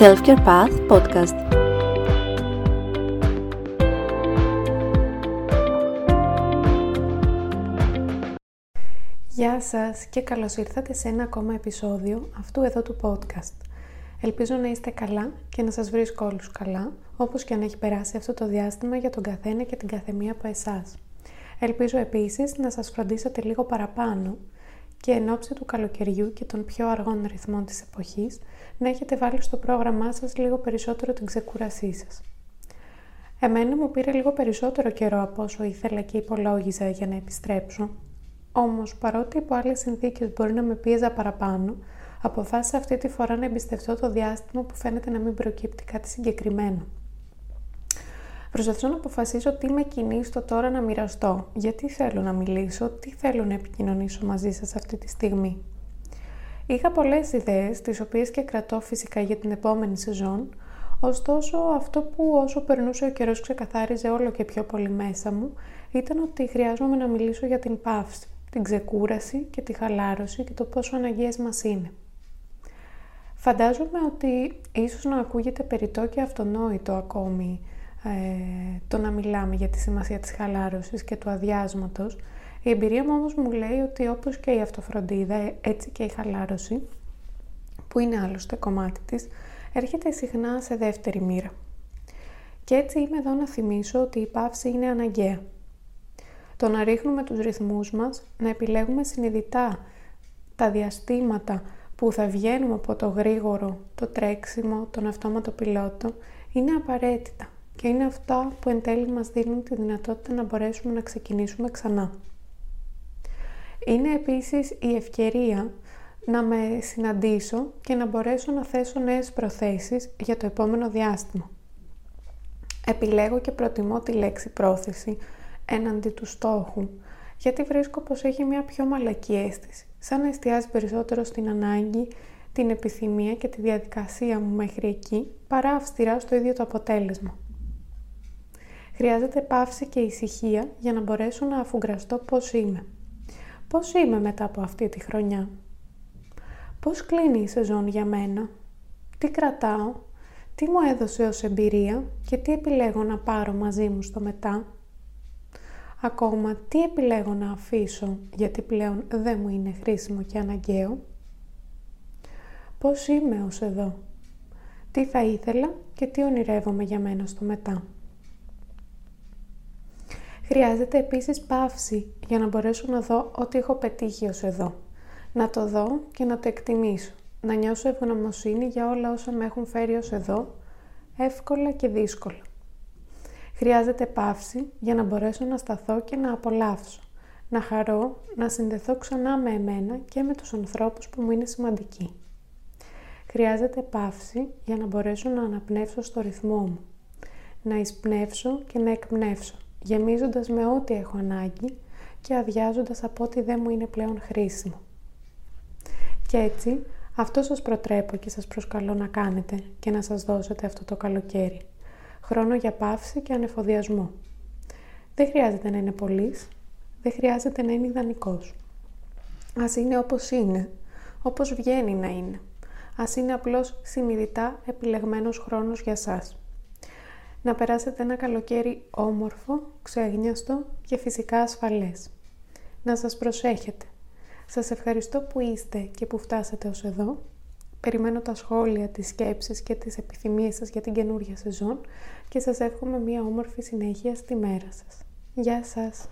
Self-Care Path Podcast. Γεια σας και καλώς ήρθατε σε ένα ακόμα επεισόδιο αυτού εδώ του podcast. Ελπίζω να είστε καλά και να σας βρίσκω όλους καλά, όπως και αν έχει περάσει αυτό το διάστημα για τον καθένα και την καθεμία από εσάς. Ελπίζω επίσης να σας φροντίσατε λίγο παραπάνω και εν ώψη του καλοκαιριού και των πιο αργών ρυθμών της εποχής να έχετε βάλει στο πρόγραμμά σας λίγο περισσότερο την ξεκούρασή σας. Εμένα μου πήρε λίγο περισσότερο καιρό από όσο ήθελα και υπολόγιζα για να επιστρέψω, όμως παρότι υπό άλλες συνθήκες μπορεί να με πίεζα παραπάνω, αποφάσισα αυτή τη φορά να εμπιστευτώ το διάστημα που φαίνεται να μην προκύπτει κάτι συγκεκριμένο. Προσπαθώ να αποφασίσω τι με κινεί στο τώρα να μοιραστώ, γιατί θέλω να μιλήσω, τι θέλω να επικοινωνήσω μαζί σας αυτή τη στιγμή. Είχα πολλές ιδέες, τις οποίες και κρατώ φυσικά για την επόμενη σεζόν, ωστόσο αυτό που όσο περνούσε ο καιρός ξεκαθάριζε όλο και πιο πολύ μέσα μου, ήταν ότι χρειάζομαι να μιλήσω για την παύση, την ξεκούραση και τη χαλάρωση και το πόσο αναγκαίες μας είναι. Φαντάζομαι ότι ίσως να ακούγεται περιττό και αυτονόητο ακόμη ε, το να μιλάμε για τη σημασία της χαλάρωσης και του αδιάσματος. Η εμπειρία μου όμως μου λέει ότι όπως και η αυτοφροντίδα, έτσι και η χαλάρωση, που είναι άλλωστε κομμάτι της, έρχεται συχνά σε δεύτερη μοίρα. Και έτσι είμαι εδώ να θυμίσω ότι η παύση είναι αναγκαία. Το να ρίχνουμε τους ρυθμούς μας, να επιλέγουμε συνειδητά τα διαστήματα που θα βγαίνουμε από το γρήγορο, το τρέξιμο, τον αυτόματο πιλότο, είναι απαραίτητα και είναι αυτά που εν τέλει μας δίνουν τη δυνατότητα να μπορέσουμε να ξεκινήσουμε ξανά. Είναι επίσης η ευκαιρία να με συναντήσω και να μπορέσω να θέσω νέες προθέσεις για το επόμενο διάστημα. Επιλέγω και προτιμώ τη λέξη πρόθεση έναντι του στόχου, γιατί βρίσκω πως έχει μια πιο μαλακή αίσθηση, σαν να εστιάζει περισσότερο στην ανάγκη, την επιθυμία και τη διαδικασία μου μέχρι εκεί, παρά αυστηρά στο ίδιο το αποτέλεσμα. Χρειάζεται παύση και ησυχία για να μπορέσω να αφουγκραστώ πώς είμαι. Πώς είμαι μετά από αυτή τη χρονιά; Πώς κλείνει η σεζόν για μένα; Τι κρατάω; Τι μου έδωσε ως εμπειρία και τι επιλέγω να πάρω μαζί μου στο μετά; Ακόμα τι επιλέγω να αφήσω γιατί πλέον δεν μου είναι χρήσιμο και αναγκαίο; Πώς είμαι ως εδώ; Τι θα ήθελα και τι ονειρεύομαι για μένα στο μετά; Χρειάζεται επίσης παύση για να μπορέσω να δω ό,τι έχω πετύχει ως εδώ. Να το δω και να το εκτιμήσω. Να νιώσω ευγνωμοσύνη για όλα όσα με έχουν φέρει ως εδώ, εύκολα και δύσκολα. Χρειάζεται παύση για να μπορέσω να σταθώ και να απολαύσω. Να χαρώ, να συνδεθώ ξανά με εμένα και με τους ανθρώπους που μου είναι σημαντικοί. Χρειάζεται παύση για να μπορέσω να αναπνεύσω στο ρυθμό μου. Να εισπνεύσω και να εκπνεύσω γεμίζοντας με ό,τι έχω ανάγκη και αδειάζοντας από ό,τι δεν μου είναι πλέον χρήσιμο. Και έτσι, αυτό σας προτρέπω και σας προσκαλώ να κάνετε και να σας δώσετε αυτό το καλοκαίρι. Χρόνο για παύση και ανεφοδιασμό. Δεν χρειάζεται να είναι πολύς, δεν χρειάζεται να είναι ιδανικός. Ας είναι όπως είναι, όπως βγαίνει να είναι. Ας είναι απλώς συνειδητά επιλεγμένος χρόνος για σας να περάσετε ένα καλοκαίρι όμορφο, ξέγνιαστο και φυσικά ασφαλές. Να σας προσέχετε. Σας ευχαριστώ που είστε και που φτάσατε ως εδώ. Περιμένω τα σχόλια, τις σκέψεις και τις επιθυμίες σας για την καινούργια σεζόν και σας εύχομαι μία όμορφη συνέχεια στη μέρα σας. Γεια σας!